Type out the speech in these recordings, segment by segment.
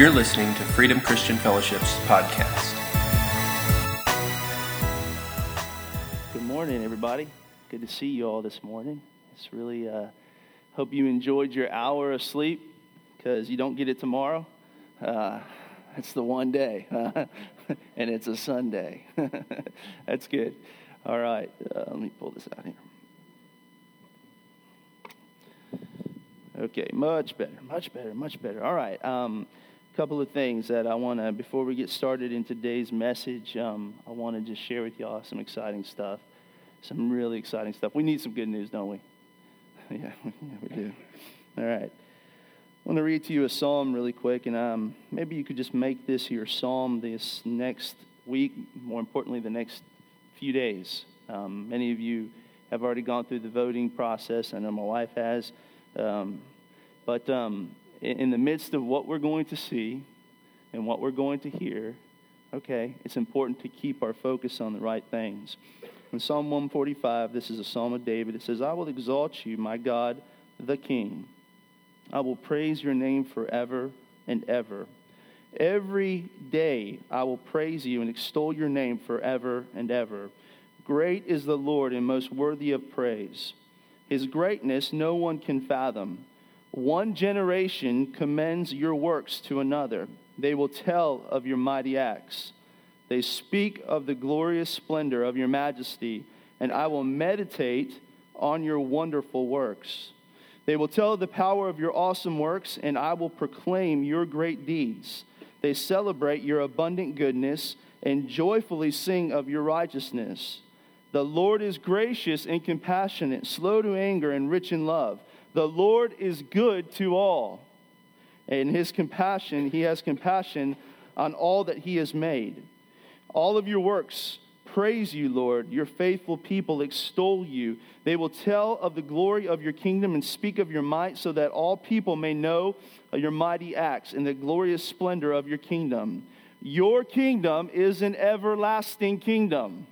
You're listening to Freedom Christian Fellowship's podcast. Good morning, everybody. Good to see you all this morning. It's really, uh, hope you enjoyed your hour of sleep because you don't get it tomorrow. Uh, it's the one day, and it's a Sunday. That's good. All right, uh, let me pull this out here. Okay, much better, much better, much better. All right. Um, couple of things that I want to, before we get started in today's message, um, I want to just share with y'all some exciting stuff. Some really exciting stuff. We need some good news, don't we? yeah, yeah, we do. All right. I want to read to you a psalm really quick, and um, maybe you could just make this your psalm this next week, more importantly, the next few days. Um, many of you have already gone through the voting process. I know my wife has. Um, but um, in the midst of what we're going to see and what we're going to hear, okay, it's important to keep our focus on the right things. In Psalm 145, this is a psalm of David. It says, I will exalt you, my God, the King. I will praise your name forever and ever. Every day I will praise you and extol your name forever and ever. Great is the Lord and most worthy of praise. His greatness no one can fathom. One generation commends your works to another. They will tell of your mighty acts. They speak of the glorious splendor of your majesty, and I will meditate on your wonderful works. They will tell the power of your awesome works, and I will proclaim your great deeds. They celebrate your abundant goodness and joyfully sing of your righteousness. The Lord is gracious and compassionate, slow to anger, and rich in love. The Lord is good to all. In his compassion, he has compassion on all that he has made. All of your works praise you, Lord. Your faithful people extol you. They will tell of the glory of your kingdom and speak of your might, so that all people may know your mighty acts and the glorious splendor of your kingdom. Your kingdom is an everlasting kingdom,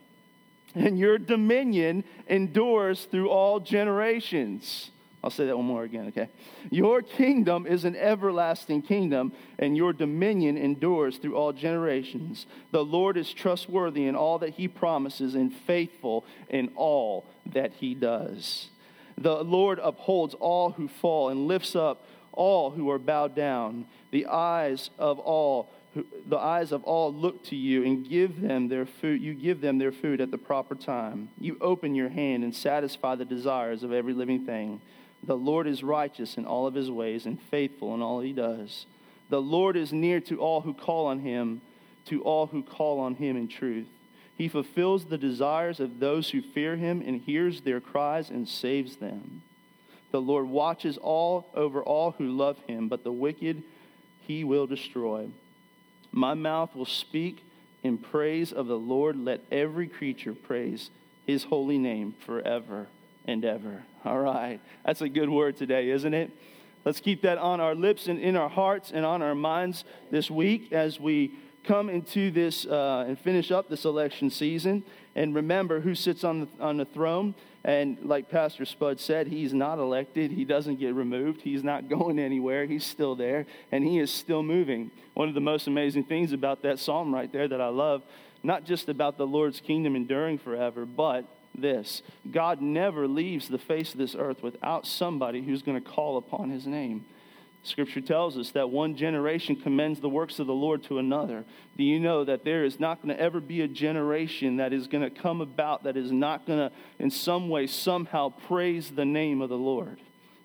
and your dominion endures through all generations. I'll say that one more again, okay? Your kingdom is an everlasting kingdom, and your dominion endures through all generations. The Lord is trustworthy in all that he promises and faithful in all that he does. The Lord upholds all who fall and lifts up all who are bowed down. The eyes of all the eyes of all look to you and give them their food you give them their food at the proper time you open your hand and satisfy the desires of every living thing the Lord is righteous in all of his ways and faithful in all he does. The Lord is near to all who call on him, to all who call on him in truth. He fulfills the desires of those who fear him and hears their cries and saves them. The Lord watches all over all who love him, but the wicked he will destroy. My mouth will speak in praise of the Lord. Let every creature praise his holy name forever and ever. All right. That's a good word today, isn't it? Let's keep that on our lips and in our hearts and on our minds this week as we come into this uh, and finish up this election season. And remember who sits on the, on the throne. And like Pastor Spud said, he's not elected. He doesn't get removed. He's not going anywhere. He's still there, and he is still moving. One of the most amazing things about that psalm right there that I love, not just about the Lord's kingdom enduring forever, but this God never leaves the face of this earth without somebody who's going to call upon his name. Scripture tells us that one generation commends the works of the Lord to another. Do you know that there is not going to ever be a generation that is going to come about that is not going to, in some way, somehow praise the name of the Lord?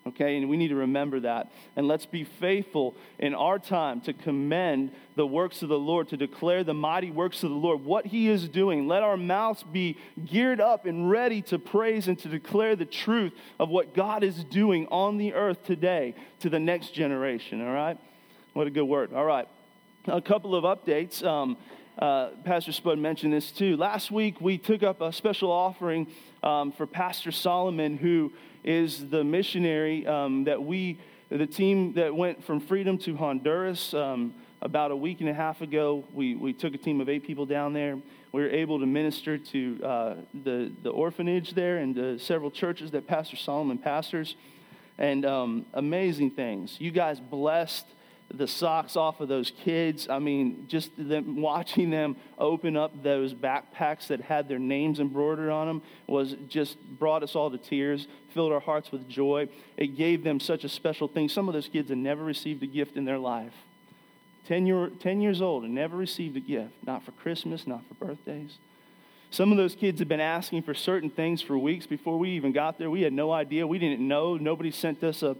Okay? And we need to remember that. And let's be faithful in our time to commend the works of the Lord, to declare the mighty works of the Lord, what He is doing. Let our mouths be geared up and ready to praise and to declare the truth of what God is doing on the earth today to the next generation, all right? What a good word. All right. A couple of updates. Um, uh, Pastor Spud mentioned this too. Last week, we took up a special offering um, for Pastor Solomon, who is the missionary um, that we, the team that went from Freedom to Honduras um, about a week and a half ago. We, we took a team of eight people down there. We were able to minister to uh, the, the orphanage there and uh, several churches that Pastor Solomon pastors. And um, amazing things. You guys blessed the socks off of those kids. I mean, just them, watching them open up those backpacks that had their names embroidered on them was just brought us all to tears, filled our hearts with joy. It gave them such a special thing. Some of those kids had never received a gift in their life. 10, year, 10 years old and never received a gift, not for Christmas, not for birthdays. Some of those kids had been asking for certain things for weeks before we even got there. We had no idea. We didn't know. Nobody sent us a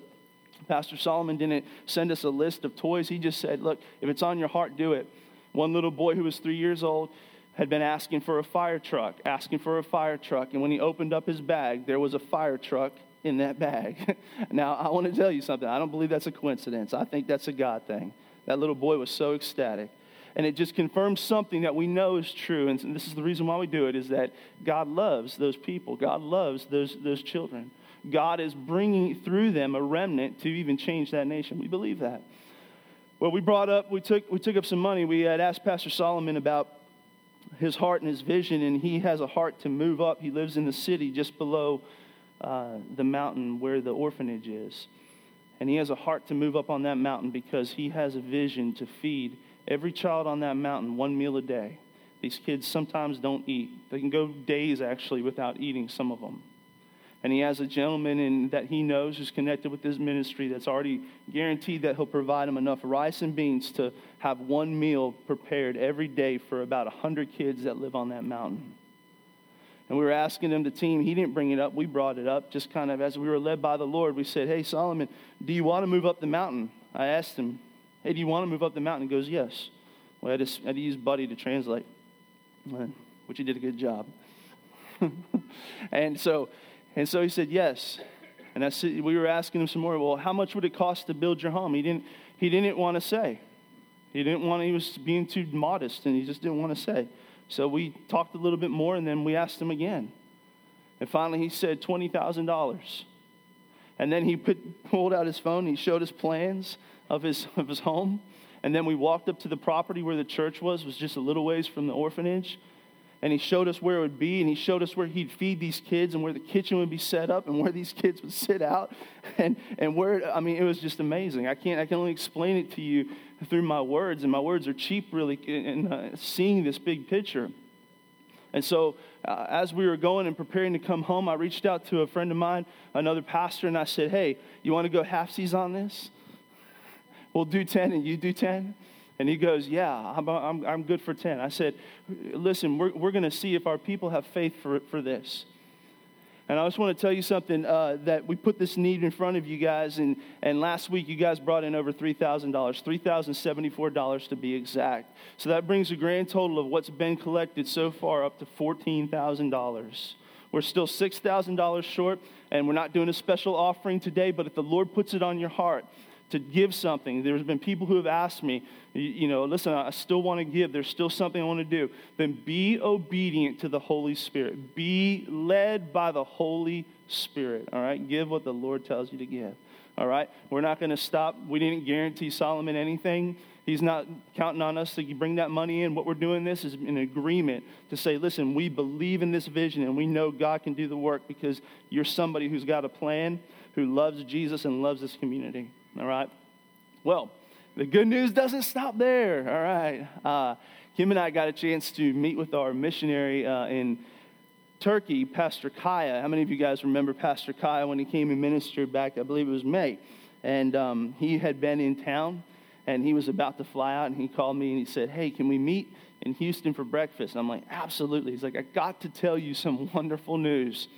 Pastor Solomon didn't send us a list of toys. He just said, Look, if it's on your heart, do it. One little boy who was three years old had been asking for a fire truck, asking for a fire truck. And when he opened up his bag, there was a fire truck in that bag. now, I want to tell you something. I don't believe that's a coincidence. I think that's a God thing. That little boy was so ecstatic. And it just confirms something that we know is true. And this is the reason why we do it is that God loves those people. God loves those, those children. God is bringing through them a remnant to even change that nation. We believe that. Well, we brought up, we took, we took up some money. We had asked Pastor Solomon about his heart and his vision, and he has a heart to move up. He lives in the city just below uh, the mountain where the orphanage is. And he has a heart to move up on that mountain because he has a vision to feed every child on that mountain one meal a day. These kids sometimes don't eat. They can go days actually without eating, some of them and he has a gentleman in, that he knows who's connected with his ministry that's already guaranteed that he'll provide him enough rice and beans to have one meal prepared every day for about 100 kids that live on that mountain. And we were asking him, the team, he didn't bring it up. We brought it up just kind of as we were led by the Lord. We said, Hey, Solomon, do you want to move up the mountain? I asked him, Hey, do you want to move up the mountain? He goes, Yes. Well, I had to, I had to use Buddy to translate, uh, which he did a good job. and so and so he said, Yes. And I said, we were asking him some more, well, how much would it cost to build your home? He didn't, he didn't want to say. He didn't want he was being too modest and he just didn't want to say. So we talked a little bit more and then we asked him again. And finally he said $20,000. And then he put, pulled out his phone, he showed us plans of his, of his home. And then we walked up to the property where the church was, was just a little ways from the orphanage and he showed us where it would be and he showed us where he'd feed these kids and where the kitchen would be set up and where these kids would sit out and, and where i mean it was just amazing. I can't i can only explain it to you through my words and my words are cheap really in uh, seeing this big picture. And so uh, as we were going and preparing to come home i reached out to a friend of mine another pastor and i said hey you want to go halfsies on this? We'll do 10 and you do 10 and he goes, Yeah, I'm, I'm, I'm good for 10. I said, Listen, we're, we're going to see if our people have faith for, for this. And I just want to tell you something uh, that we put this need in front of you guys, and, and last week you guys brought in over $3,000, $3,074 to be exact. So that brings a grand total of what's been collected so far up to $14,000. We're still $6,000 short, and we're not doing a special offering today, but if the Lord puts it on your heart, to give something. There's been people who have asked me, you know, listen, I still want to give. There's still something I want to do. Then be obedient to the Holy Spirit. Be led by the Holy Spirit. All right? Give what the Lord tells you to give. All right? We're not going to stop. We didn't guarantee Solomon anything. He's not counting on us to bring that money in. What we're doing this is an agreement to say, listen, we believe in this vision and we know God can do the work because you're somebody who's got a plan, who loves Jesus and loves this community. All right? Well, the good news doesn't stop there. All right. Uh, Kim and I got a chance to meet with our missionary uh, in Turkey, Pastor Kaya. How many of you guys remember Pastor Kaya when he came and ministered back, I believe it was May? And um, he had been in town and he was about to fly out and he called me and he said, Hey, can we meet in Houston for breakfast? And I'm like, Absolutely. He's like, I got to tell you some wonderful news.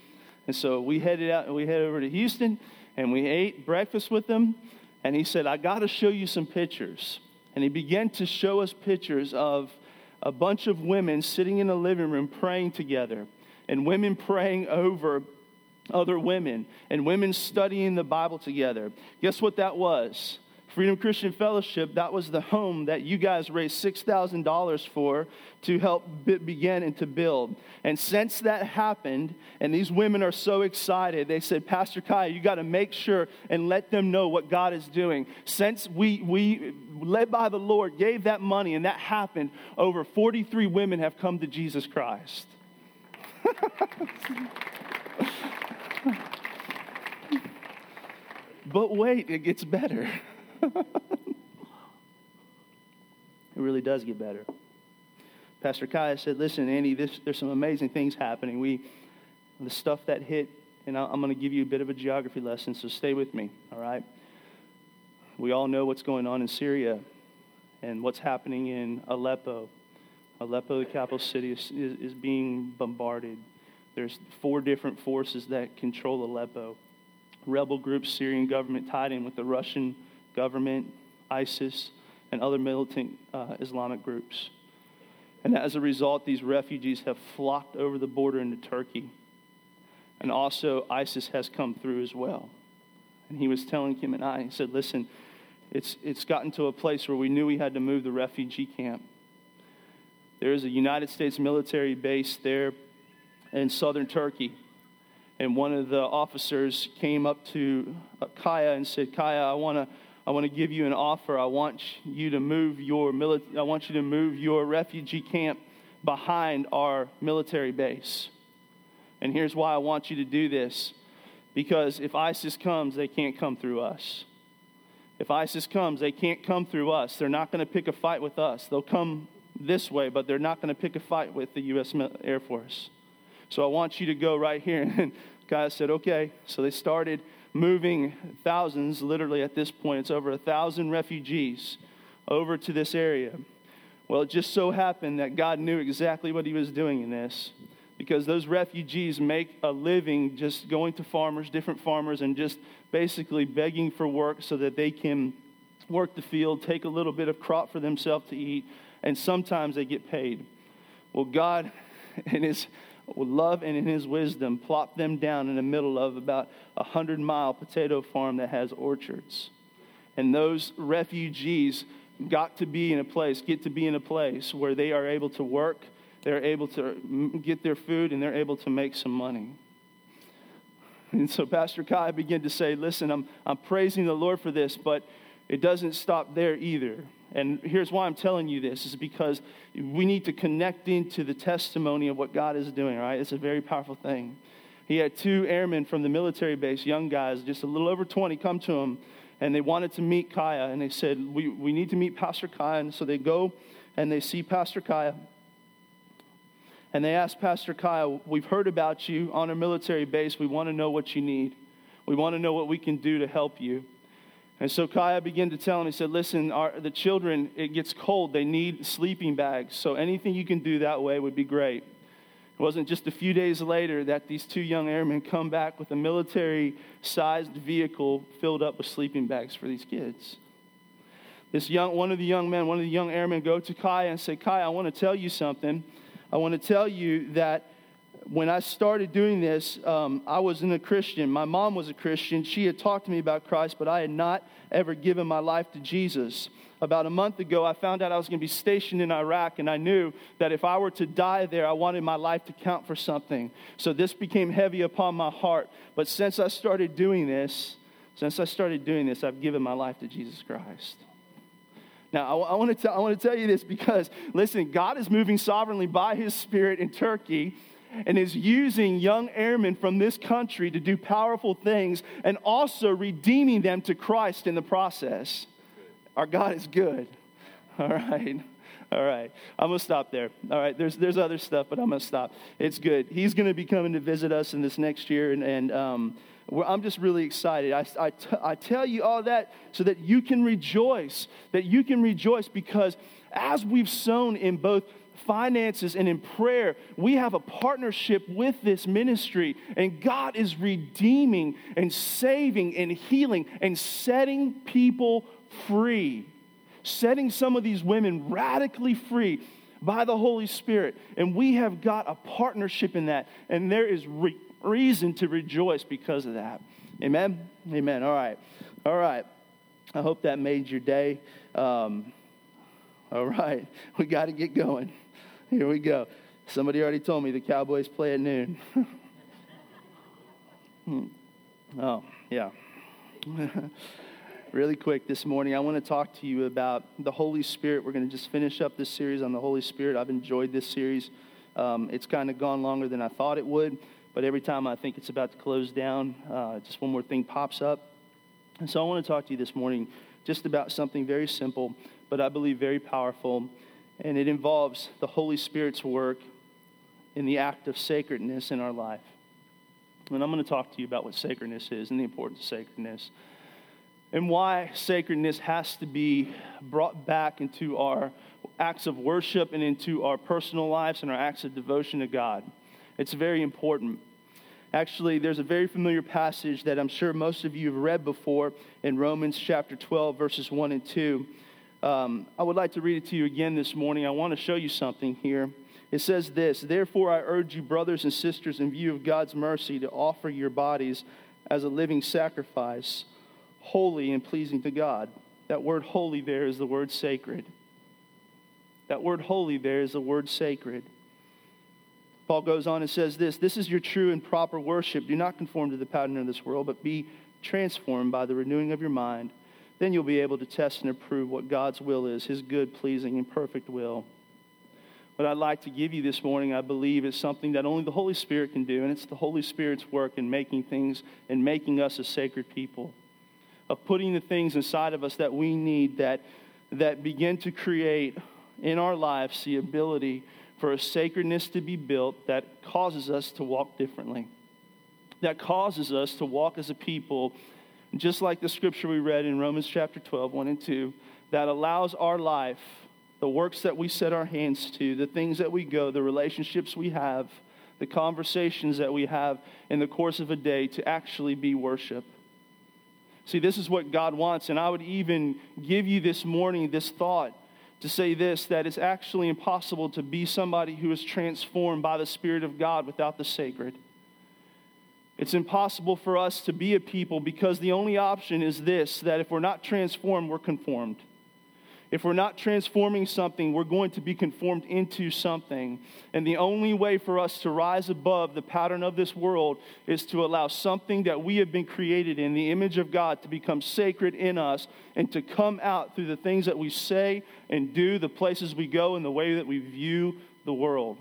And so we headed out and we headed over to Houston and we ate breakfast with them and he said, I got to show you some pictures. And he began to show us pictures of a bunch of women sitting in a living room praying together, and women praying over other women, and women studying the Bible together. Guess what that was? Freedom Christian Fellowship, that was the home that you guys raised $6,000 for to help begin and to build. And since that happened, and these women are so excited, they said, Pastor Kai, you got to make sure and let them know what God is doing. Since we, we, led by the Lord, gave that money and that happened, over 43 women have come to Jesus Christ. but wait, it gets better. It really does get better. Pastor Kaya said, Listen, Andy, this, there's some amazing things happening. We, the stuff that hit, and I'm going to give you a bit of a geography lesson, so stay with me, all right? We all know what's going on in Syria and what's happening in Aleppo. Aleppo, the capital city, is, is, is being bombarded. There's four different forces that control Aleppo rebel groups, Syrian government tied in with the Russian government, ISIS, and other militant uh, Islamic groups. And as a result, these refugees have flocked over the border into Turkey. And also, ISIS has come through as well. And he was telling Kim and I, he said, Listen, it's, it's gotten to a place where we knew we had to move the refugee camp. There is a United States military base there in southern Turkey. And one of the officers came up to uh, Kaya and said, Kaya, I want to I want to give you an offer. I want you to move your mili- I want you to move your refugee camp behind our military base. And here's why I want you to do this. Because if ISIS comes, they can't come through us. If ISIS comes, they can't come through us. They're not going to pick a fight with us. They'll come this way, but they're not going to pick a fight with the U.S. Air Force. So I want you to go right here. And guys said, okay. So they started moving thousands, literally at this point, it's over a thousand refugees over to this area. Well, it just so happened that God knew exactly what He was doing in this because those refugees make a living just going to farmers, different farmers, and just basically begging for work so that they can work the field, take a little bit of crop for themselves to eat, and sometimes they get paid. Well, God, in His love and in his wisdom, plopped them down in the middle of about a hundred mile potato farm that has orchards. And those refugees got to be in a place, get to be in a place where they are able to work, they're able to get their food, and they're able to make some money. And so Pastor Kai began to say, Listen, I'm, I'm praising the Lord for this, but it doesn't stop there either. And here's why I'm telling you this is because we need to connect into the testimony of what God is doing, right? It's a very powerful thing. He had two airmen from the military base, young guys, just a little over 20, come to him, and they wanted to meet Kaya. And they said, We, we need to meet Pastor Kaya. And so they go and they see Pastor Kaya. And they ask Pastor Kaya, We've heard about you on a military base. We want to know what you need. We want to know what we can do to help you. And so Kaya began to tell him, he said, Listen, our, the children, it gets cold. They need sleeping bags. So anything you can do that way would be great. It wasn't just a few days later that these two young airmen come back with a military sized vehicle filled up with sleeping bags for these kids. This young, one of the young men, one of the young airmen go to Kaya and say, Kaya, I want to tell you something. I want to tell you that when I started doing this, um, I wasn't a Christian. My mom was a Christian. She had talked to me about Christ, but I had not ever given my life to Jesus. About a month ago, I found out I was going to be stationed in Iraq, and I knew that if I were to die there, I wanted my life to count for something. So this became heavy upon my heart. But since I started doing this, since I started doing this, I've given my life to Jesus Christ. Now, I, I, want to I want to tell you this because, listen, God is moving sovereignly by His Spirit in Turkey and is using young airmen from this country to do powerful things and also redeeming them to Christ in the process. Our God is good. All right. All right. I'm going to stop there. All right. There's, there's other stuff, but I'm going to stop. It's good. He's going to be coming to visit us in this next year, and, and um, I'm just really excited. I, I, t- I tell you all that so that you can rejoice, that you can rejoice because as we've sown in both finances and in prayer, we have a partnership with this ministry. And God is redeeming and saving and healing and setting people free, setting some of these women radically free by the Holy Spirit. And we have got a partnership in that. And there is re- reason to rejoice because of that. Amen? Amen. All right. All right. I hope that made your day. Um, all right. We got to get going. Here we go. Somebody already told me the Cowboys play at noon. Hmm. oh, yeah. really quick this morning, I want to talk to you about the Holy Spirit. We're going to just finish up this series on the Holy Spirit. I've enjoyed this series. Um, it's kind of gone longer than I thought it would, but every time I think it's about to close down, uh, just one more thing pops up. And so I want to talk to you this morning just about something very simple, but I believe very powerful. And it involves the Holy Spirit's work in the act of sacredness in our life. And I'm going to talk to you about what sacredness is and the importance of sacredness and why sacredness has to be brought back into our acts of worship and into our personal lives and our acts of devotion to God. It's very important. Actually, there's a very familiar passage that I'm sure most of you have read before in Romans chapter 12, verses 1 and 2. Um, I would like to read it to you again this morning. I want to show you something here. It says this Therefore, I urge you, brothers and sisters, in view of God's mercy, to offer your bodies as a living sacrifice, holy and pleasing to God. That word holy there is the word sacred. That word holy there is the word sacred. Paul goes on and says this This is your true and proper worship. Do not conform to the pattern of this world, but be transformed by the renewing of your mind. Then you'll be able to test and approve what God's will is, his good, pleasing, and perfect will. What I'd like to give you this morning, I believe, is something that only the Holy Spirit can do, and it's the Holy Spirit's work in making things and making us a sacred people, of putting the things inside of us that we need that, that begin to create in our lives the ability for a sacredness to be built that causes us to walk differently, that causes us to walk as a people, just like the scripture we read in Romans chapter 12, 1 and 2, that allows our life the works that we set our hands to, the things that we go, the relationships we have, the conversations that we have in the course of a day to actually be worship. See, this is what God wants. And I would even give you this morning this thought to say this that it's actually impossible to be somebody who is transformed by the Spirit of God without the sacred. It's impossible for us to be a people because the only option is this that if we're not transformed, we're conformed. If we're not transforming something, we're going to be conformed into something. And the only way for us to rise above the pattern of this world is to allow something that we have been created in, the image of God, to become sacred in us and to come out through the things that we say and do, the places we go, and the way that we view the world.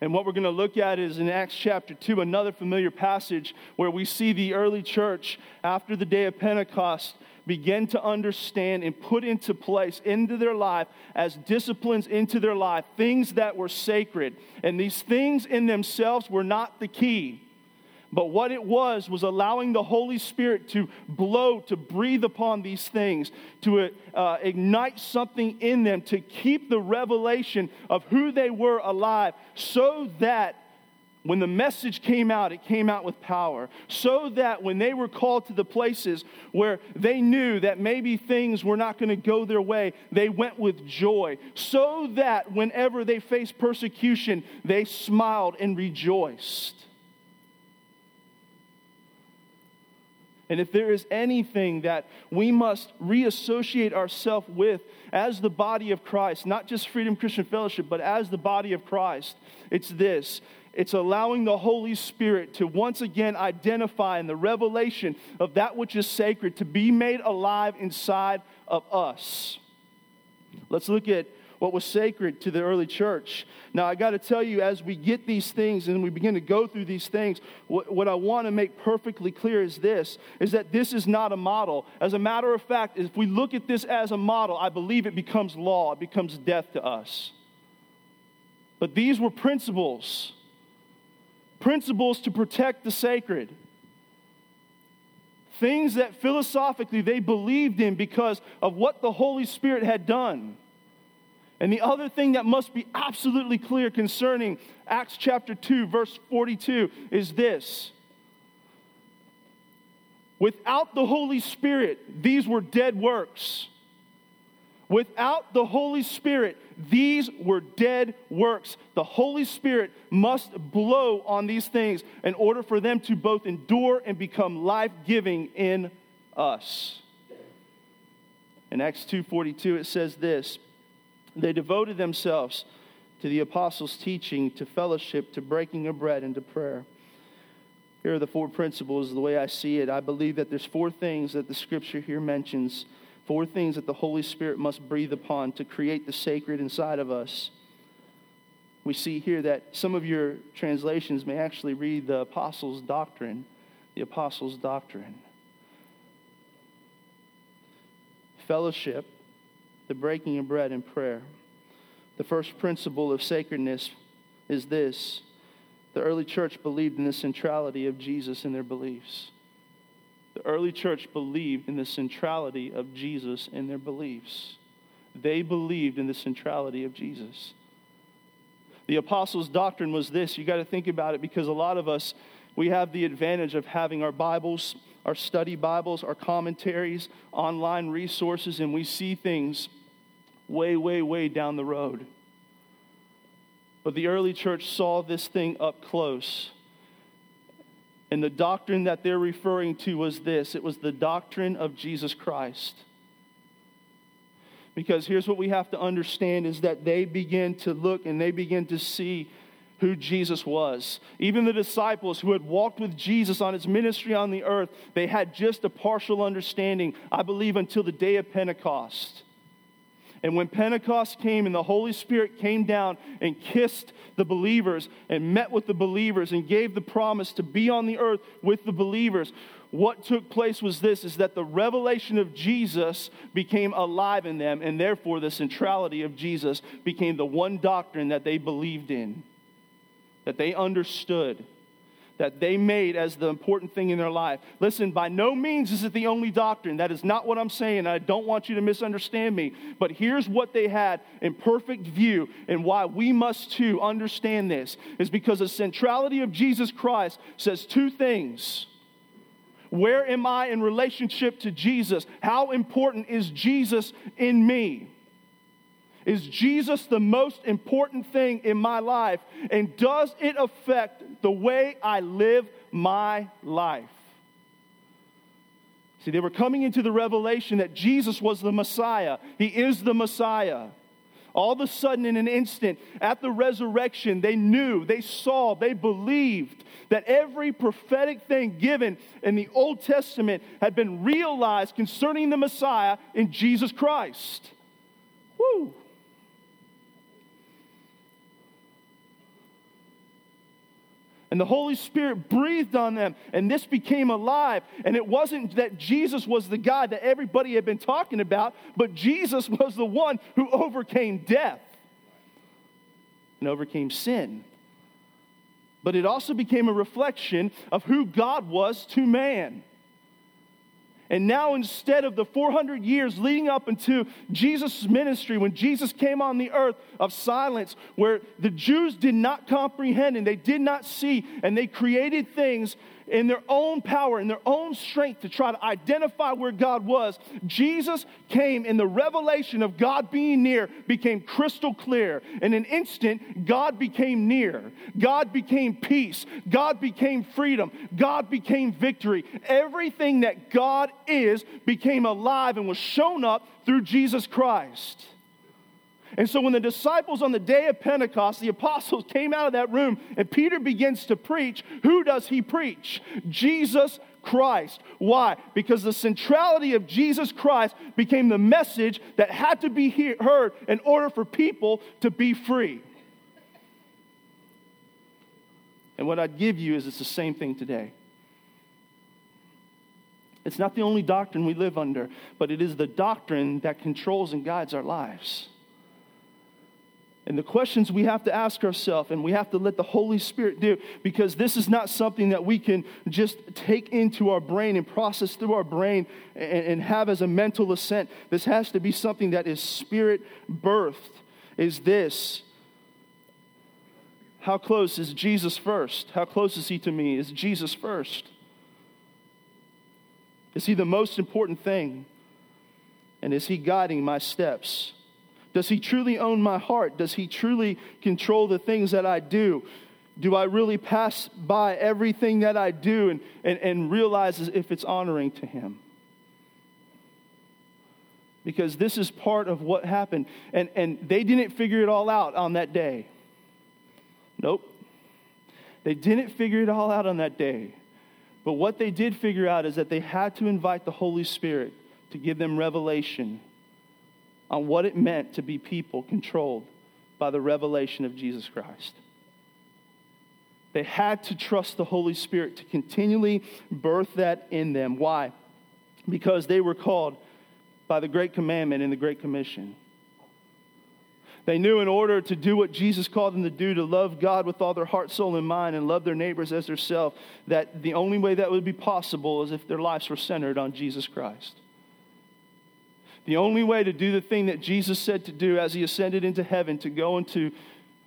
And what we're going to look at is in Acts chapter 2, another familiar passage where we see the early church after the day of Pentecost begin to understand and put into place into their life as disciplines into their life things that were sacred. And these things in themselves were not the key. But what it was, was allowing the Holy Spirit to blow, to breathe upon these things, to uh, ignite something in them, to keep the revelation of who they were alive, so that when the message came out, it came out with power. So that when they were called to the places where they knew that maybe things were not going to go their way, they went with joy. So that whenever they faced persecution, they smiled and rejoiced. And if there is anything that we must reassociate ourselves with as the body of Christ, not just Freedom Christian Fellowship, but as the body of Christ, it's this it's allowing the Holy Spirit to once again identify in the revelation of that which is sacred to be made alive inside of us. Let's look at what was sacred to the early church. Now, I got to tell you, as we get these things and we begin to go through these things, what, what I want to make perfectly clear is this is that this is not a model. As a matter of fact, if we look at this as a model, I believe it becomes law, it becomes death to us. But these were principles principles to protect the sacred. Things that philosophically they believed in because of what the Holy Spirit had done. And the other thing that must be absolutely clear concerning Acts chapter 2, verse 42 is this. Without the Holy Spirit, these were dead works. Without the Holy Spirit, these were dead works. The Holy Spirit must blow on these things in order for them to both endure and become life-giving in us. In Acts 2:42 it says this, they devoted themselves to the apostles' teaching, to fellowship, to breaking of bread and to prayer. Here are the four principles the way I see it. I believe that there's four things that the scripture here mentions Four things that the Holy Spirit must breathe upon to create the sacred inside of us. We see here that some of your translations may actually read the apostles' doctrine. The apostles' doctrine. fellowship, the breaking of bread, and prayer. The first principle of sacredness is this the early church believed in the centrality of Jesus in their beliefs. The early church believed in the centrality of Jesus in their beliefs. They believed in the centrality of Jesus. The apostles' doctrine was this. You got to think about it because a lot of us, we have the advantage of having our Bibles, our study Bibles, our commentaries, online resources, and we see things way, way, way down the road. But the early church saw this thing up close. And the doctrine that they're referring to was this it was the doctrine of Jesus Christ. Because here's what we have to understand is that they begin to look and they begin to see who Jesus was. Even the disciples who had walked with Jesus on his ministry on the earth, they had just a partial understanding, I believe, until the day of Pentecost. And when Pentecost came and the Holy Spirit came down and kissed the believers and met with the believers and gave the promise to be on the earth with the believers, what took place was this is that the revelation of Jesus became alive in them, and therefore the centrality of Jesus became the one doctrine that they believed in, that they understood, that they made as the important thing in their life. Listen, by no means is it the only doctrine. That is not what I'm saying. I don't want you to misunderstand me. But here's what they had in perfect view, and why we must too understand this is because the centrality of Jesus Christ says two things where am I in relationship to Jesus? How important is Jesus in me? Is Jesus the most important thing in my life? And does it affect the way I live my life? See, they were coming into the revelation that Jesus was the Messiah. He is the Messiah. All of a sudden, in an instant, at the resurrection, they knew, they saw, they believed that every prophetic thing given in the Old Testament had been realized concerning the Messiah in Jesus Christ. Woo! And the Holy Spirit breathed on them, and this became alive. And it wasn't that Jesus was the guy that everybody had been talking about, but Jesus was the one who overcame death and overcame sin. But it also became a reflection of who God was to man. And now, instead of the 400 years leading up into Jesus' ministry, when Jesus came on the earth of silence, where the Jews did not comprehend and they did not see, and they created things in their own power, in their own strength to try to identify where God was, Jesus came and the revelation of God being near became crystal clear. In an instant, God became near. God became peace. God became freedom. God became victory. Everything that God is became alive and was shown up through Jesus Christ. And so when the disciples on the day of Pentecost, the apostles came out of that room and Peter begins to preach, who does he preach? Jesus Christ. Why? Because the centrality of Jesus Christ became the message that had to be heard in order for people to be free. And what I'd give you is it's the same thing today. It's not the only doctrine we live under, but it is the doctrine that controls and guides our lives. And the questions we have to ask ourselves, and we have to let the Holy Spirit do, because this is not something that we can just take into our brain and process through our brain and, and have as a mental assent. This has to be something that is spirit birthed. Is this how close is Jesus first? How close is he to me? Is Jesus first? Is he the most important thing? And is he guiding my steps? Does he truly own my heart? Does he truly control the things that I do? Do I really pass by everything that I do and, and, and realize if it's honoring to him? Because this is part of what happened. And, and they didn't figure it all out on that day. Nope. They didn't figure it all out on that day. But what they did figure out is that they had to invite the Holy Spirit to give them revelation on what it meant to be people controlled by the revelation of Jesus Christ. They had to trust the Holy Spirit to continually birth that in them. Why? Because they were called by the Great Commandment and the Great Commission. They knew in order to do what Jesus called them to do, to love God with all their heart, soul, and mind, and love their neighbors as themselves, that the only way that would be possible is if their lives were centered on Jesus Christ. The only way to do the thing that Jesus said to do as he ascended into heaven, to go and to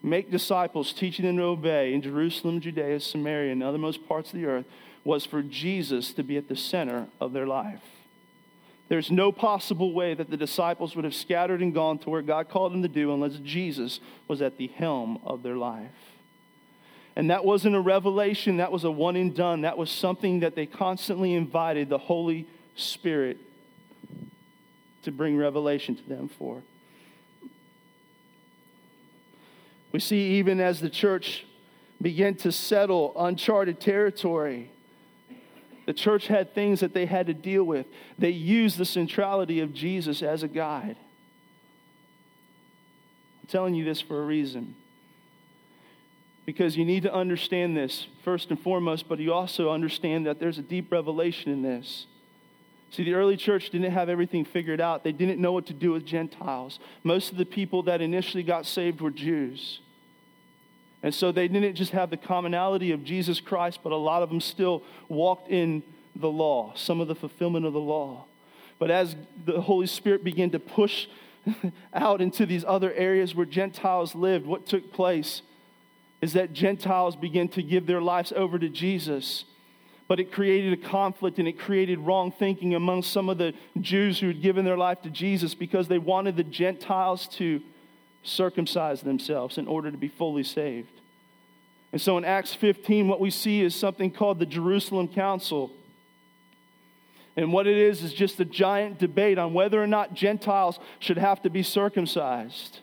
make disciples, teaching them to obey in Jerusalem, Judea, Samaria, and othermost parts of the earth, was for Jesus to be at the center of their life. There's no possible way that the disciples would have scattered and gone to where God called them to do unless Jesus was at the helm of their life. And that wasn't a revelation, that was a one and done. That was something that they constantly invited the Holy Spirit to bring revelation to them for. We see even as the church began to settle uncharted territory, the church had things that they had to deal with. They used the centrality of Jesus as a guide. I'm telling you this for a reason. Because you need to understand this first and foremost, but you also understand that there's a deep revelation in this. See, the early church didn't have everything figured out. They didn't know what to do with Gentiles. Most of the people that initially got saved were Jews. And so they didn't just have the commonality of Jesus Christ, but a lot of them still walked in the law, some of the fulfillment of the law. But as the Holy Spirit began to push out into these other areas where Gentiles lived, what took place is that Gentiles began to give their lives over to Jesus. But it created a conflict and it created wrong thinking among some of the Jews who had given their life to Jesus because they wanted the Gentiles to circumcise themselves in order to be fully saved. And so in Acts 15, what we see is something called the Jerusalem Council. And what it is is just a giant debate on whether or not Gentiles should have to be circumcised.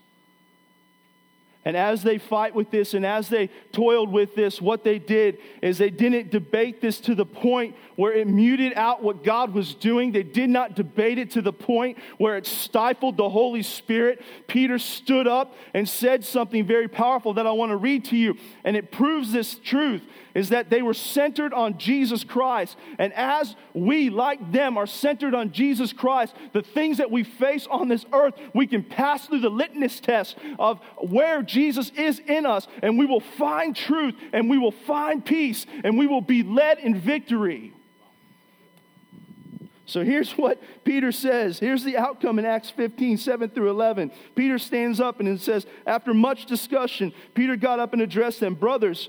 And as they fight with this and as they toiled with this, what they did is they didn't debate this to the point where it muted out what God was doing. They did not debate it to the point where it stifled the Holy Spirit. Peter stood up and said something very powerful that I want to read to you. And it proves this truth is that they were centered on Jesus Christ. And as we, like them, are centered on Jesus Christ, the things that we face on this earth, we can pass through the litmus test of where Jesus is in us, and we will find truth, and we will find peace, and we will be led in victory. So here's what Peter says. Here's the outcome in Acts 15, 7 through 11. Peter stands up and says, After much discussion, Peter got up and addressed them Brothers,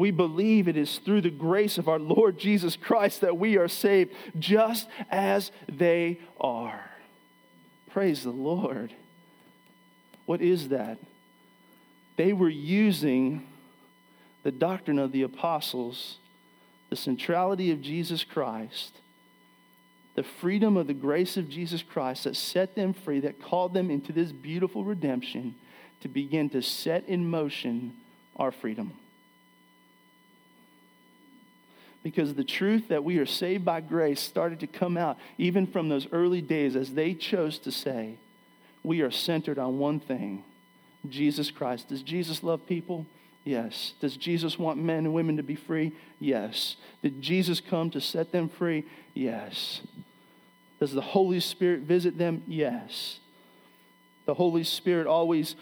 We believe it is through the grace of our Lord Jesus Christ that we are saved, just as they are. Praise the Lord. What is that? They were using the doctrine of the apostles, the centrality of Jesus Christ, the freedom of the grace of Jesus Christ that set them free, that called them into this beautiful redemption to begin to set in motion our freedom because the truth that we are saved by grace started to come out even from those early days as they chose to say, We are centered on one thing Jesus Christ. Does Jesus love people? Yes. Does Jesus want men and women to be free? Yes. Did Jesus come to set them free? Yes. Does the Holy Spirit visit them? Yes. The Holy Spirit always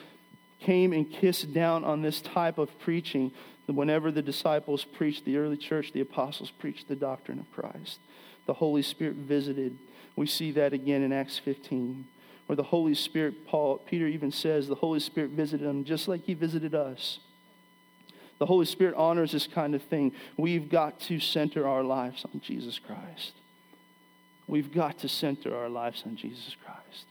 came and kissed down on this type of preaching whenever the disciples preached, the early church, the apostles preached the doctrine of Christ. The Holy Spirit visited. We see that again in Acts 15, where the Holy Spirit, Paul, Peter even says, the Holy Spirit visited them just like he visited us. The Holy Spirit honors this kind of thing. We've got to center our lives on Jesus Christ. We've got to center our lives on Jesus Christ.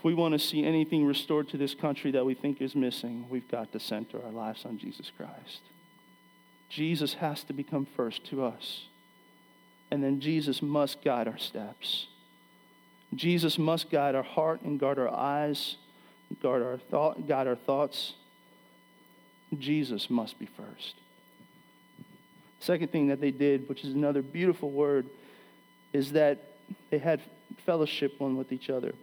If we want to see anything restored to this country that we think is missing, we've got to center our lives on Jesus Christ. Jesus has to become first to us. And then Jesus must guide our steps. Jesus must guide our heart and guard our eyes, guard our thought, guide our thoughts. Jesus must be first. Second thing that they did, which is another beautiful word, is that they had fellowship one with each other.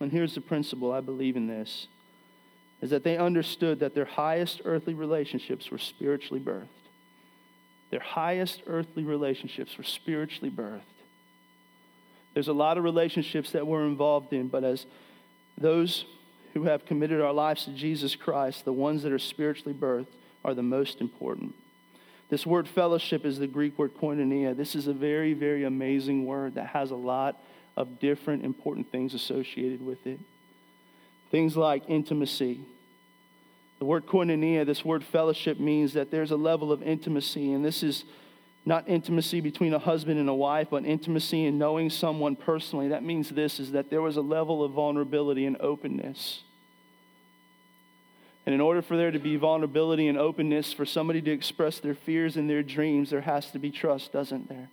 And here's the principle I believe in this is that they understood that their highest earthly relationships were spiritually birthed. Their highest earthly relationships were spiritually birthed. There's a lot of relationships that we're involved in, but as those who have committed our lives to Jesus Christ, the ones that are spiritually birthed are the most important. This word fellowship is the Greek word koinonia. This is a very, very amazing word that has a lot of different important things associated with it. Things like intimacy. The word koinonia, this word fellowship, means that there's a level of intimacy, and this is not intimacy between a husband and a wife, but intimacy in knowing someone personally. That means this is that there was a level of vulnerability and openness. And in order for there to be vulnerability and openness, for somebody to express their fears and their dreams, there has to be trust, doesn't there?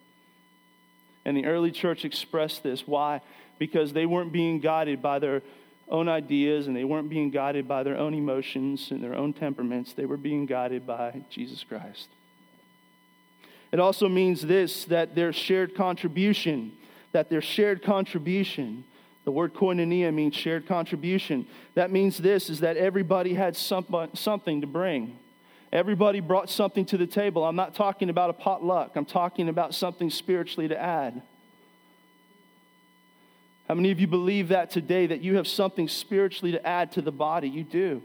And the early church expressed this. Why? Because they weren't being guided by their own ideas and they weren't being guided by their own emotions and their own temperaments. They were being guided by Jesus Christ. It also means this that their shared contribution, that their shared contribution, the word koinonia means shared contribution. That means this is that everybody had something to bring. Everybody brought something to the table. I'm not talking about a potluck, I'm talking about something spiritually to add. How many of you believe that today, that you have something spiritually to add to the body? You do.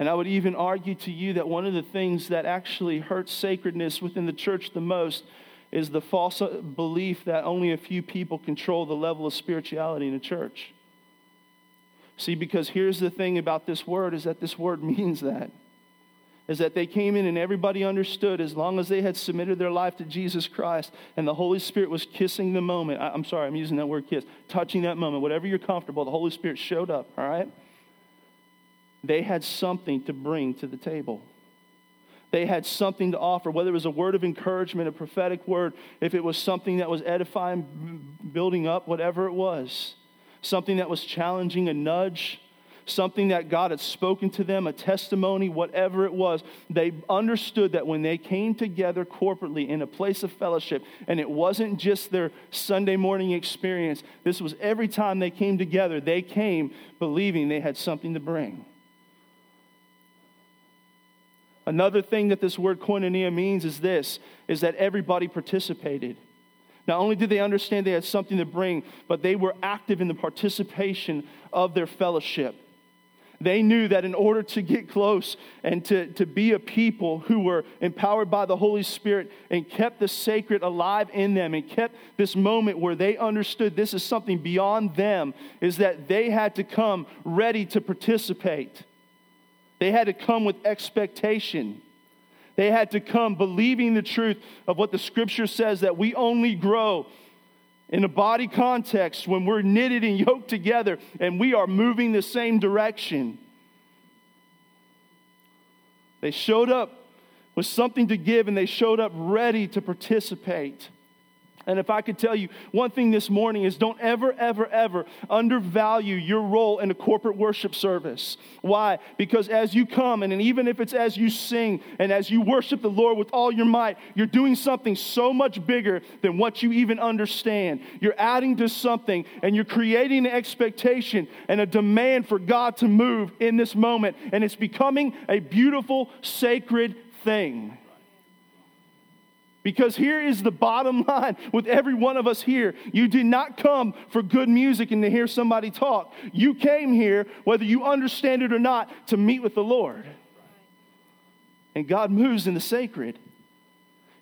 And I would even argue to you that one of the things that actually hurts sacredness within the church the most is the false uh, belief that only a few people control the level of spirituality in a church. See, because here's the thing about this word is that this word means that. Is that they came in and everybody understood as long as they had submitted their life to Jesus Christ and the Holy Spirit was kissing the moment. I'm sorry, I'm using that word kiss, touching that moment, whatever you're comfortable, the Holy Spirit showed up, all right? they had something to bring to the table. They had something to offer, whether it was a word of encouragement, a prophetic word, if it was something that was edifying, building up, whatever it was, something that was challenging, a nudge, something that God had spoken to them, a testimony, whatever it was, they understood that when they came together corporately in a place of fellowship, and it wasn't just their Sunday morning experience, this was every time they came together, they came believing they had something to bring. Another thing that this word koinonia means is this is that everybody participated. Not only did they understand they had something to bring, but they were active in the participation of their fellowship. They knew that in order to get close and to, to be a people who were empowered by the Holy Spirit and kept the sacred alive in them and kept this moment where they understood this is something beyond them, is that they had to come ready to participate. They had to come with expectation. They had to come believing the truth of what the scripture says that we only grow in a body context when we're knitted and yoked together and we are moving the same direction. They showed up with something to give and they showed up ready to participate. And if I could tell you one thing this morning is don't ever, ever, ever undervalue your role in a corporate worship service. Why? Because as you come, and even if it's as you sing and as you worship the Lord with all your might, you're doing something so much bigger than what you even understand. You're adding to something and you're creating an expectation and a demand for God to move in this moment. And it's becoming a beautiful, sacred thing. Because here is the bottom line with every one of us here. You did not come for good music and to hear somebody talk. You came here, whether you understand it or not, to meet with the Lord. And God moves in the sacred.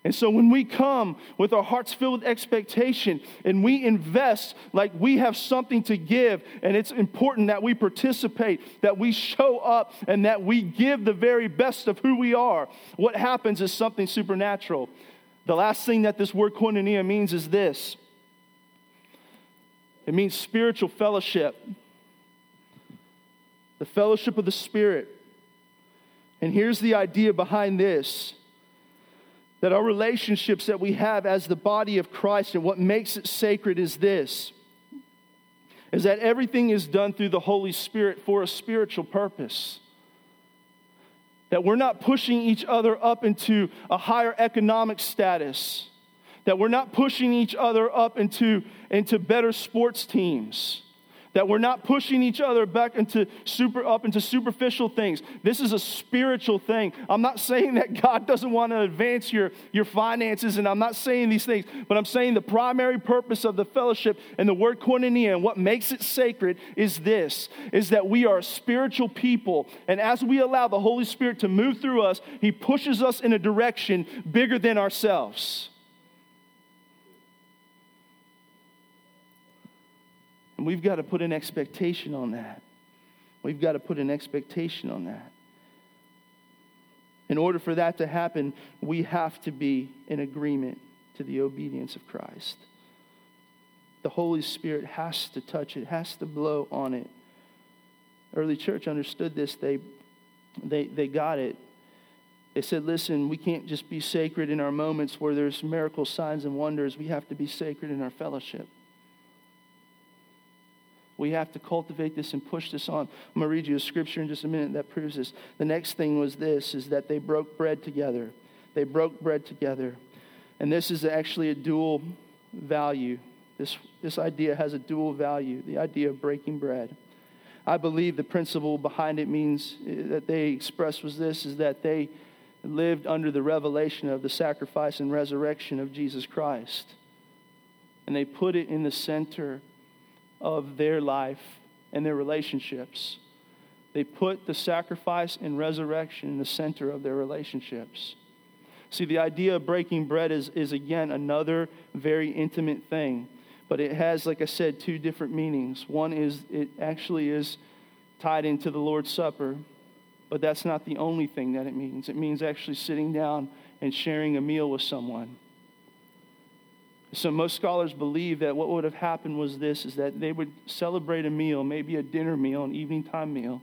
And so when we come with our hearts filled with expectation and we invest like we have something to give, and it's important that we participate, that we show up, and that we give the very best of who we are, what happens is something supernatural. The last thing that this word koinonia means is this it means spiritual fellowship, the fellowship of the Spirit. And here's the idea behind this that our relationships that we have as the body of Christ and what makes it sacred is this is that everything is done through the Holy Spirit for a spiritual purpose. That we're not pushing each other up into a higher economic status. That we're not pushing each other up into, into better sports teams that we're not pushing each other back into super up into superficial things. This is a spiritual thing. I'm not saying that god doesn't want to advance your, your finances and i'm not saying these things but i'm saying the primary purpose of the fellowship and the word koinonia and what makes it sacred is this is that we are spiritual people. And as we allow the holy spirit to move through us he pushes us in a direction bigger than ourselves And we've got to put an expectation on that. We've got to put an expectation on that. In order for that to happen, we have to be in agreement to the obedience of Christ. The Holy Spirit has to touch it, has to blow on it. Early church understood this. They, they, they got it. They said, listen, we can't just be sacred in our moments where there's miracle signs and wonders. We have to be sacred in our fellowship. We have to cultivate this and push this on. I'm going to read you a scripture in just a minute that proves this. The next thing was this is that they broke bread together. They broke bread together. And this is actually a dual value. This, this idea has a dual value, the idea of breaking bread. I believe the principle behind it means eh, that they expressed was this is that they lived under the revelation of the sacrifice and resurrection of Jesus Christ. And they put it in the center of their life and their relationships. They put the sacrifice and resurrection in the center of their relationships. See, the idea of breaking bread is, is again another very intimate thing, but it has, like I said, two different meanings. One is it actually is tied into the Lord's Supper, but that's not the only thing that it means. It means actually sitting down and sharing a meal with someone. So most scholars believe that what would have happened was this is that they would celebrate a meal, maybe a dinner meal, an evening time meal,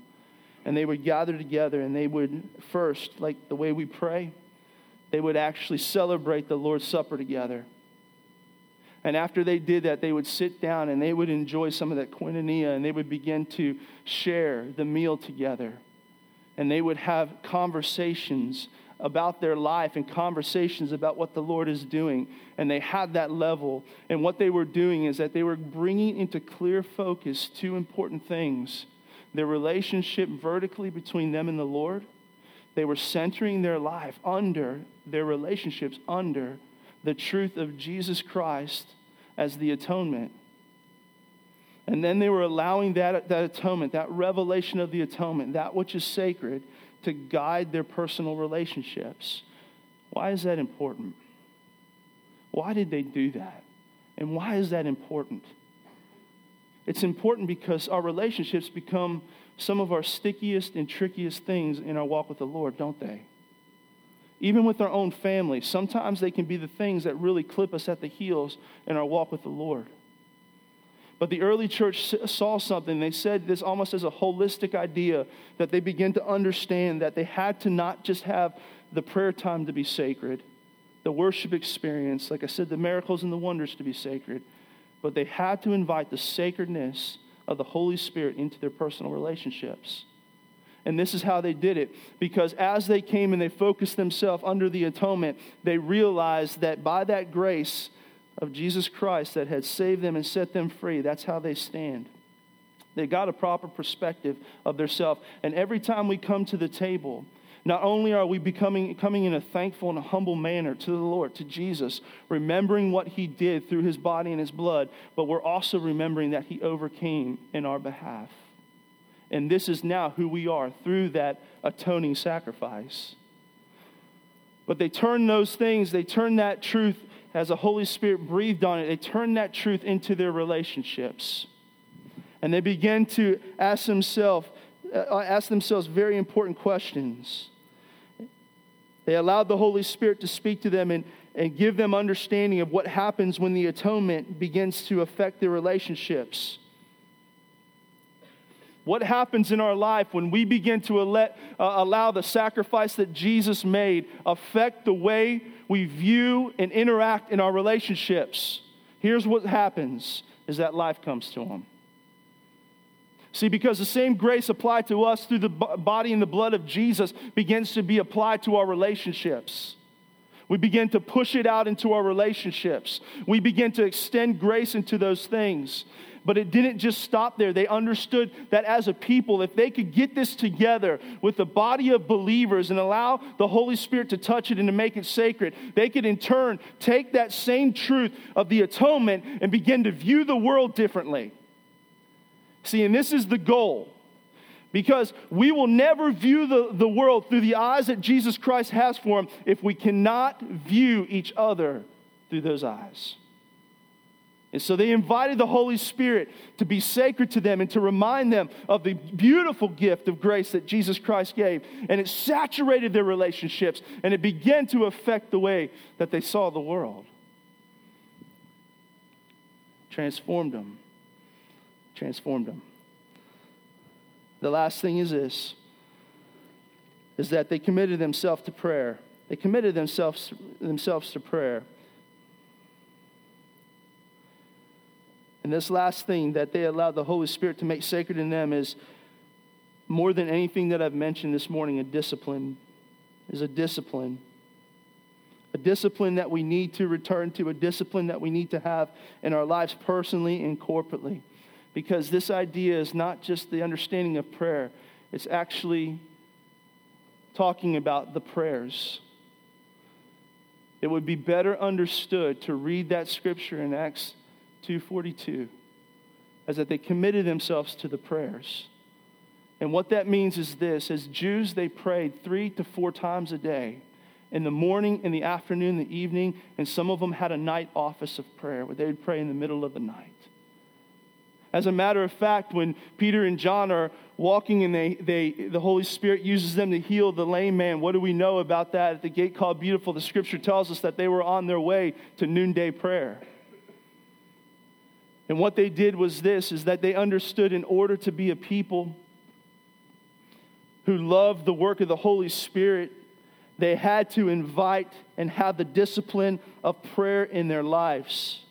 and they would gather together and they would first, like the way we pray, they would actually celebrate the Lord's Supper together. And after they did that, they would sit down and they would enjoy some of that koinonia and they would begin to share the meal together. And they would have conversations about their life and conversations about what the Lord is doing. And they had that level. And what they were doing is that they were bringing into clear focus two important things their relationship vertically between them and the Lord. They were centering their life under their relationships, under the truth of Jesus Christ as the atonement. And then they were allowing that, that atonement, that revelation of the atonement, that which is sacred, to guide their personal relationships. Why is that important? Why did they do that? And why is that important? It's important because our relationships become some of our stickiest and trickiest things in our walk with the Lord, don't they? Even with our own family, sometimes they can be the things that really clip us at the heels in our walk with the Lord. But the early church saw something. They said this almost as a holistic idea that they began to understand that they had to not just have the prayer time to be sacred, the worship experience, like I said, the miracles and the wonders to be sacred, but they had to invite the sacredness of the Holy Spirit into their personal relationships. And this is how they did it. Because as they came and they focused themselves under the atonement, they realized that by that grace, of Jesus Christ that had saved them and set them free. That's how they stand. They got a proper perspective of their self. And every time we come to the table, not only are we becoming coming in a thankful and a humble manner to the Lord, to Jesus, remembering what he did through his body and his blood, but we're also remembering that he overcame in our behalf. And this is now who we are through that atoning sacrifice. But they turn those things, they turn that truth as the Holy Spirit breathed on it, they turned that truth into their relationships. And they began to ask themselves, uh, ask themselves very important questions. They allowed the Holy Spirit to speak to them and, and give them understanding of what happens when the atonement begins to affect their relationships. What happens in our life when we begin to let, uh, allow the sacrifice that Jesus made affect the way we view and interact in our relationships? Here's what happens is that life comes to them. See, because the same grace applied to us through the body and the blood of Jesus begins to be applied to our relationships. We begin to push it out into our relationships. We begin to extend grace into those things. But it didn't just stop there. They understood that as a people, if they could get this together with the body of believers and allow the Holy Spirit to touch it and to make it sacred, they could in turn take that same truth of the atonement and begin to view the world differently. See, and this is the goal. Because we will never view the, the world through the eyes that Jesus Christ has for them if we cannot view each other through those eyes. And so they invited the Holy Spirit to be sacred to them and to remind them of the beautiful gift of grace that Jesus Christ gave. And it saturated their relationships and it began to affect the way that they saw the world. Transformed them. Transformed them. The last thing is this is that they committed themselves to prayer. They committed themselves, themselves to prayer. And this last thing that they allowed the Holy Spirit to make sacred in them is more than anything that I've mentioned this morning, a discipline. Is a discipline. A discipline that we need to return to, a discipline that we need to have in our lives personally and corporately. Because this idea is not just the understanding of prayer, it's actually talking about the prayers. It would be better understood to read that scripture in Acts 2:42 as that they committed themselves to the prayers. And what that means is this as Jews, they prayed three to four times a day in the morning, in the afternoon, the evening, and some of them had a night office of prayer where they would pray in the middle of the night. As a matter of fact, when Peter and John are walking and they, they, the Holy Spirit uses them to heal the lame man, what do we know about that? At the gate called Beautiful, the scripture tells us that they were on their way to noonday prayer. And what they did was this is that they understood in order to be a people who loved the work of the Holy Spirit, they had to invite and have the discipline of prayer in their lives.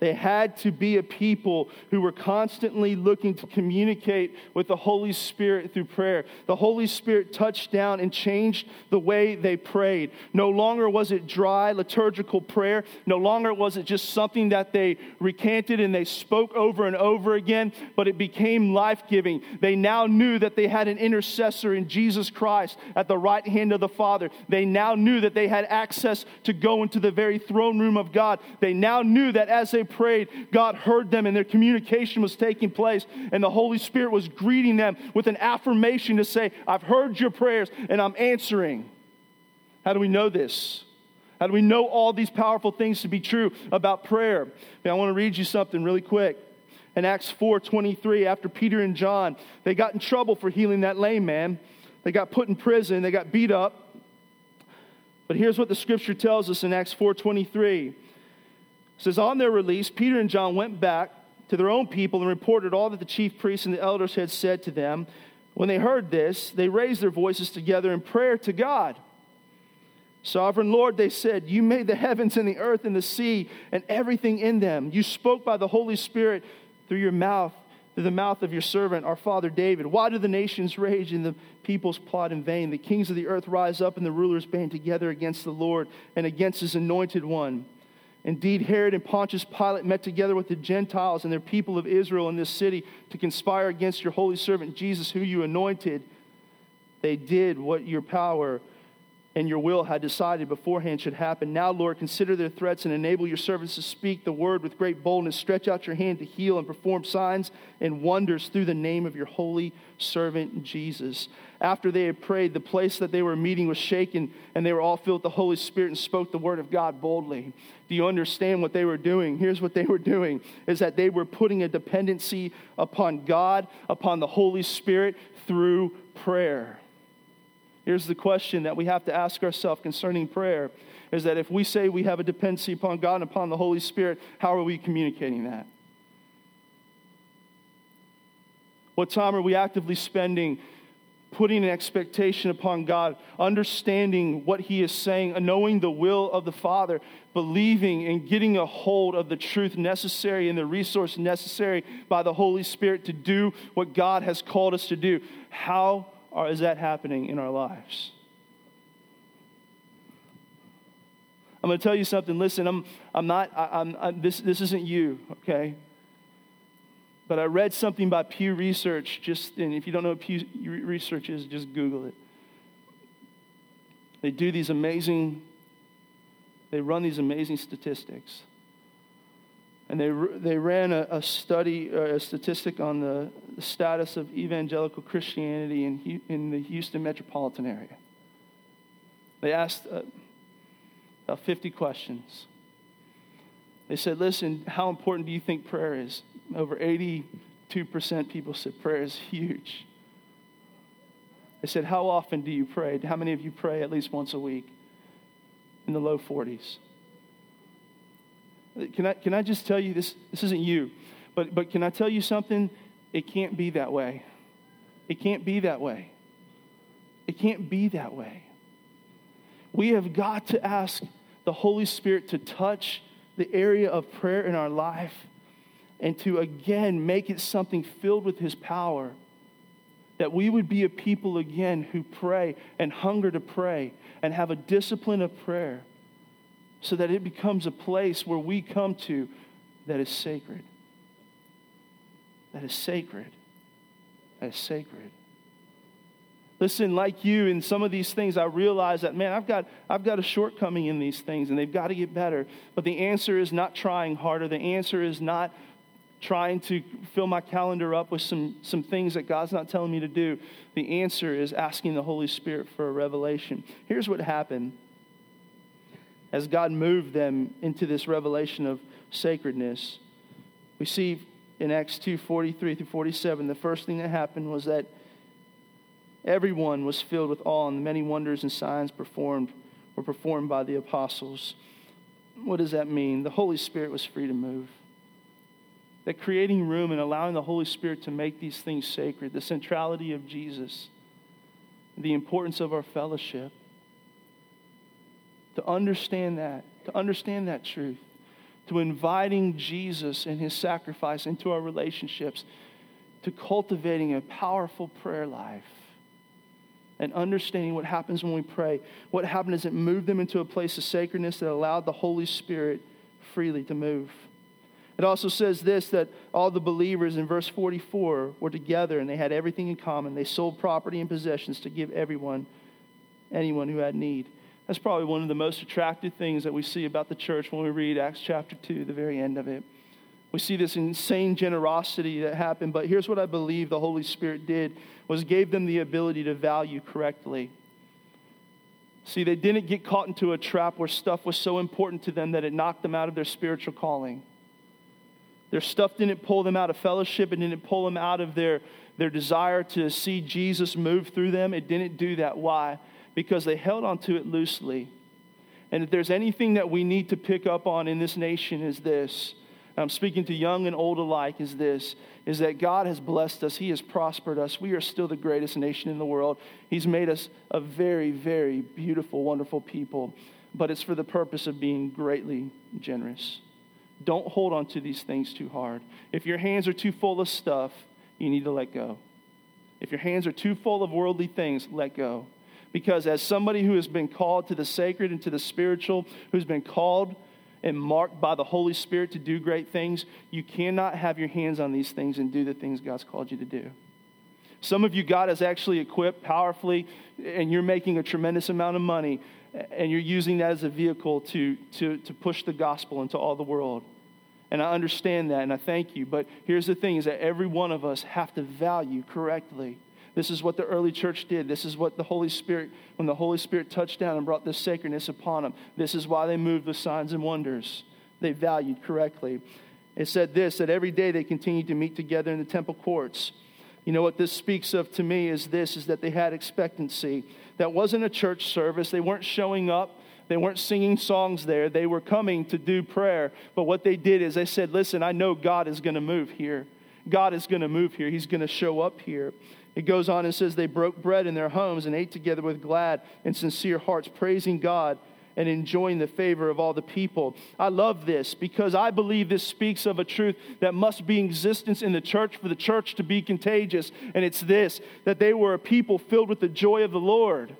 They had to be a people who were constantly looking to communicate with the Holy Spirit through prayer. The Holy Spirit touched down and changed the way they prayed. No longer was it dry liturgical prayer. No longer was it just something that they recanted and they spoke over and over again, but it became life giving. They now knew that they had an intercessor in Jesus Christ at the right hand of the Father. They now knew that they had access to go into the very throne room of God. They now knew that as they prayed, God heard them and their communication was taking place. And the Holy Spirit was greeting them with an affirmation to say, I've heard your prayers and I'm answering. How do we know this? How do we know all these powerful things to be true about prayer? Now, I want to read you something really quick. In Acts 4:23, after Peter and John, they got in trouble for healing that lame man. They got put in prison, they got beat up. But here's what the scripture tells us in Acts 4:23 says, On their release, Peter and John went back to their own people and reported all that the chief priests and the elders had said to them. When they heard this, they raised their voices together in prayer to God. Sovereign Lord, they said, You made the heavens and the earth and the sea and everything in them. You spoke by the Holy Spirit through your mouth, through the mouth of your servant, our father David. Why do the nations rage and the peoples plot in vain? The kings of the earth rise up and the rulers band together against the Lord and against his anointed one. Indeed, Herod and Pontius Pilate met together with the Gentiles and their people of Israel in this city to conspire against your holy servant Jesus, who you anointed. They did what your power and your will had decided beforehand should happen. Now, Lord, consider their threats and enable your servants to speak the word with great boldness. Stretch out your hand to heal and perform signs and wonders through the name of your holy servant Jesus. After they had prayed, the place that they were meeting was shaken, and they were all filled with the Holy Spirit and spoke the word of God boldly. Do you understand what they were doing? Here's what they were doing is that they were putting a dependency upon God, upon the Holy Spirit through prayer. Here's the question that we have to ask ourselves concerning prayer is that if we say we have a dependency upon God and upon the Holy Spirit, how are we communicating that? What time are we actively spending putting an expectation upon God, understanding what He is saying, knowing the will of the Father, believing and getting a hold of the truth necessary and the resource necessary by the Holy Spirit to do what God has called us to do. How is that happening in our lives? I'm going to tell you something. Listen, I'm, I'm not, I, I'm, I'm, this, this isn't you, okay? But I read something by Pew Research, just, and if you don't know what Pew Research is, just Google it. They do these amazing, they run these amazing statistics. And they, they ran a, a study, uh, a statistic on the, the status of evangelical Christianity in, in the Houston metropolitan area. They asked, uh, about 50 questions. They said, Listen, how important do you think prayer is? Over 82% people said prayer is huge. They said, How often do you pray? How many of you pray at least once a week? In the low 40s. Can I, can I just tell you this? This isn't you, but, but can I tell you something? It can't be that way. It can't be that way. It can't be that way. We have got to ask the Holy Spirit to touch the area of prayer in our life and to again make it something filled with His power. That we would be a people again who pray and hunger to pray and have a discipline of prayer so that it becomes a place where we come to that is sacred. That is sacred. That is sacred. Listen, like you in some of these things, I realize that, man, I've got, I've got a shortcoming in these things and they've got to get better. But the answer is not trying harder. The answer is not trying to fill my calendar up with some, some things that God's not telling me to do. The answer is asking the Holy Spirit for a revelation. Here's what happened as God moved them into this revelation of sacredness. We see in Acts 2 43 through 47, the first thing that happened was that Everyone was filled with awe, and the many wonders and signs performed were performed by the apostles. What does that mean? The Holy Spirit was free to move. That creating room and allowing the Holy Spirit to make these things sacred, the centrality of Jesus, the importance of our fellowship, to understand that, to understand that truth, to inviting Jesus and his sacrifice into our relationships, to cultivating a powerful prayer life and understanding what happens when we pray. What happened is it moved them into a place of sacredness that allowed the Holy Spirit freely to move. It also says this that all the believers in verse 44 were together and they had everything in common. They sold property and possessions to give everyone, anyone who had need. That's probably one of the most attractive things that we see about the church when we read Acts chapter 2, the very end of it. We see this insane generosity that happened, but here's what I believe the Holy Spirit did was gave them the ability to value correctly. See, they didn't get caught into a trap where stuff was so important to them that it knocked them out of their spiritual calling. Their stuff didn't pull them out of fellowship, it didn't pull them out of their, their desire to see Jesus move through them. It didn't do that. Why? Because they held onto it loosely. And if there's anything that we need to pick up on in this nation is this I'm speaking to young and old alike, is this is that God has blessed us. He has prospered us. We are still the greatest nation in the world. He's made us a very, very beautiful, wonderful people, but it's for the purpose of being greatly generous. Don't hold on to these things too hard. If your hands are too full of stuff, you need to let go. If your hands are too full of worldly things, let go. Because as somebody who has been called to the sacred and to the spiritual, who's been called and marked by the Holy Spirit to do great things, you cannot have your hands on these things and do the things God's called you to do. Some of you, God has actually equipped powerfully, and you're making a tremendous amount of money, and you're using that as a vehicle to, to, to push the gospel into all the world. And I understand that, and I thank you. But here's the thing is that every one of us have to value correctly this is what the early church did. This is what the Holy Spirit, when the Holy Spirit touched down and brought this sacredness upon them, this is why they moved with signs and wonders. They valued correctly. It said this that every day they continued to meet together in the temple courts. You know what this speaks of to me is this is that they had expectancy. That wasn't a church service. They weren't showing up. They weren't singing songs there. They were coming to do prayer. But what they did is they said, Listen, I know God is going to move here. God is going to move here. He's going to show up here. It goes on and says, They broke bread in their homes and ate together with glad and sincere hearts, praising God and enjoying the favor of all the people. I love this because I believe this speaks of a truth that must be in existence in the church for the church to be contagious. And it's this that they were a people filled with the joy of the Lord.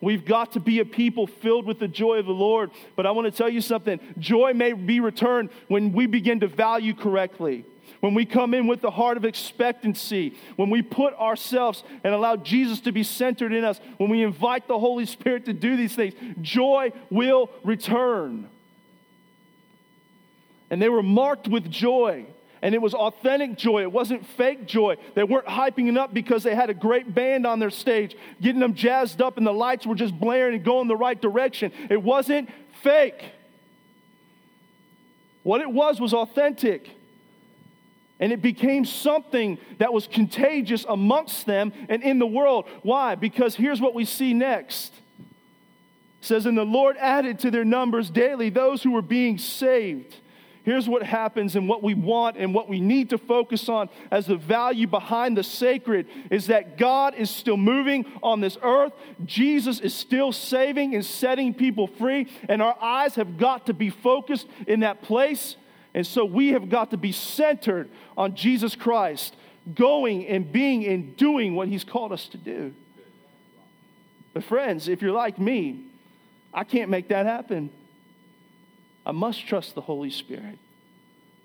We've got to be a people filled with the joy of the Lord. But I want to tell you something joy may be returned when we begin to value correctly when we come in with the heart of expectancy, when we put ourselves and allow Jesus to be centered in us, when we invite the Holy Spirit to do these things, joy will return. And they were marked with joy. And it was authentic joy. It wasn't fake joy. They weren't hyping it up because they had a great band on their stage, getting them jazzed up, and the lights were just blaring and going the right direction. It wasn't fake. What it was was authentic. And it became something that was contagious amongst them and in the world. Why? Because here's what we see next. It says, And the Lord added to their numbers daily those who were being saved. Here's what happens and what we want and what we need to focus on as the value behind the sacred is that God is still moving on this earth. Jesus is still saving and setting people free, and our eyes have got to be focused in that place and so we have got to be centered on Jesus Christ, going and being and doing what He's called us to do. But, friends, if you're like me, I can't make that happen. I must trust the Holy Spirit.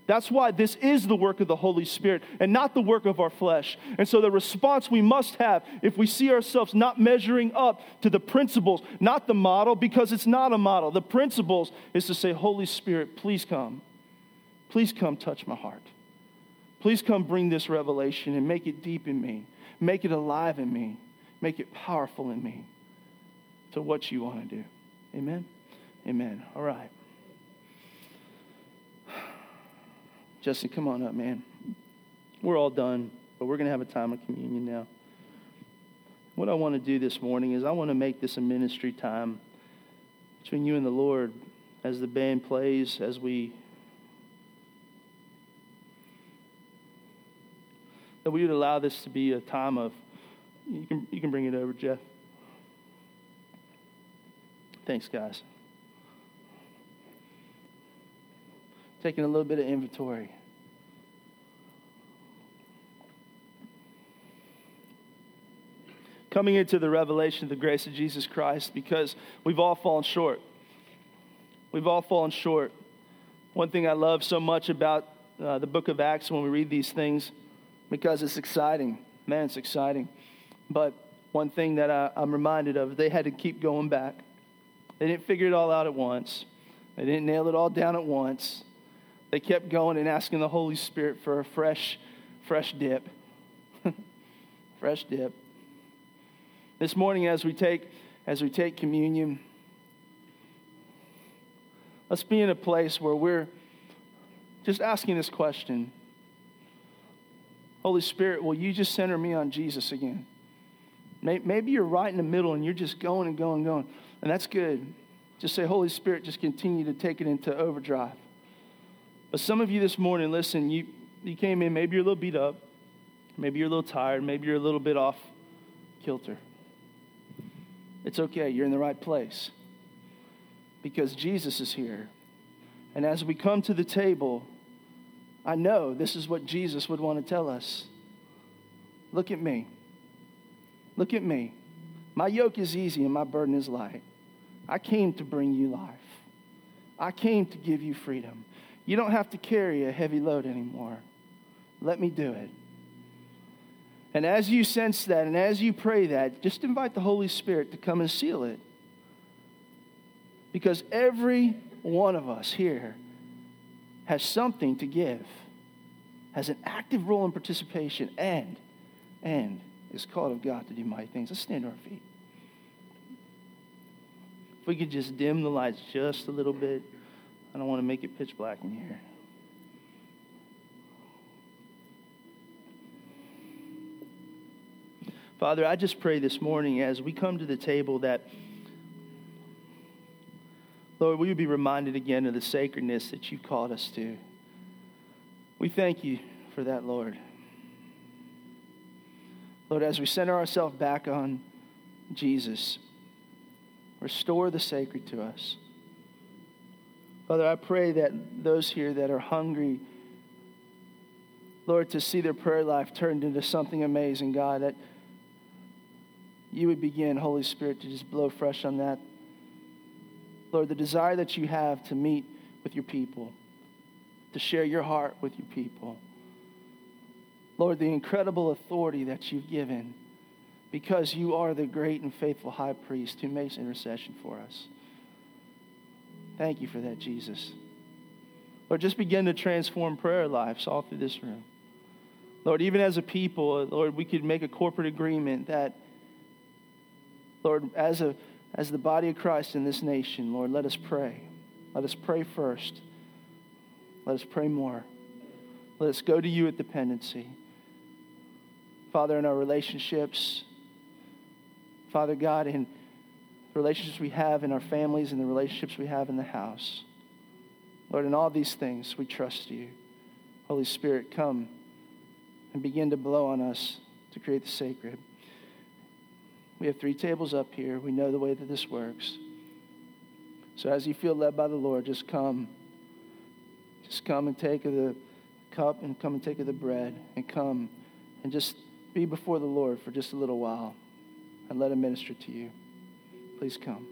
That's why this is the work of the Holy Spirit and not the work of our flesh. And so, the response we must have if we see ourselves not measuring up to the principles, not the model, because it's not a model, the principles is to say, Holy Spirit, please come. Please come touch my heart. Please come bring this revelation and make it deep in me, make it alive in me, make it powerful in me to what you want to do. Amen? Amen. All right. Justin, come on up, man. We're all done, but we're going to have a time of communion now. What I want to do this morning is I want to make this a ministry time between you and the Lord as the band plays, as we that we would allow this to be a time of, you can, you can bring it over, Jeff. Thanks, guys. Taking a little bit of inventory. Coming into the revelation of the grace of Jesus Christ because we've all fallen short. We've all fallen short. One thing I love so much about uh, the book of Acts when we read these things because it's exciting. Man, it's exciting. But one thing that I, I'm reminded of, they had to keep going back. They didn't figure it all out at once, they didn't nail it all down at once. They kept going and asking the Holy Spirit for a fresh, fresh dip. fresh dip. This morning, as we take as we take communion, let's be in a place where we're just asking this question Holy Spirit, will you just center me on Jesus again? Maybe you're right in the middle and you're just going and going and going. And that's good. Just say, Holy Spirit, just continue to take it into overdrive. But some of you this morning, listen, you, you came in, maybe you're a little beat up, maybe you're a little tired, maybe you're a little bit off kilter. It's okay, you're in the right place because Jesus is here. And as we come to the table, I know this is what Jesus would want to tell us. Look at me. Look at me. My yoke is easy and my burden is light. I came to bring you life. I came to give you freedom. You don't have to carry a heavy load anymore. Let me do it. And as you sense that and as you pray that, just invite the Holy Spirit to come and seal it. Because every one of us here has something to give, has an active role in participation, and, and is called of God to do mighty things. Let's stand to our feet. If we could just dim the lights just a little bit, I don't want to make it pitch black in here. Father, I just pray this morning as we come to the table that Lord, we would be reminded again of the sacredness that you called us to. We thank you for that, Lord. Lord, as we center ourselves back on Jesus, restore the sacred to us. Father, I pray that those here that are hungry, Lord, to see their prayer life turned into something amazing, God, that you would begin, Holy Spirit, to just blow fresh on that. Lord, the desire that you have to meet with your people, to share your heart with your people. Lord, the incredible authority that you've given because you are the great and faithful high priest who makes intercession for us. Thank you for that, Jesus. Lord, just begin to transform prayer lives all through this room. Lord, even as a people, Lord, we could make a corporate agreement that, Lord, as, a, as the body of Christ in this nation, Lord, let us pray. Let us pray first. Let us pray more. Let us go to you at dependency. Father, in our relationships, Father God, in the relationships we have in our families and the relationships we have in the house. Lord, in all these things, we trust you. Holy Spirit, come and begin to blow on us to create the sacred. We have three tables up here. We know the way that this works. So as you feel led by the Lord, just come. Just come and take of the cup and come and take of the bread and come and just be before the Lord for just a little while and let him minister to you. Please come.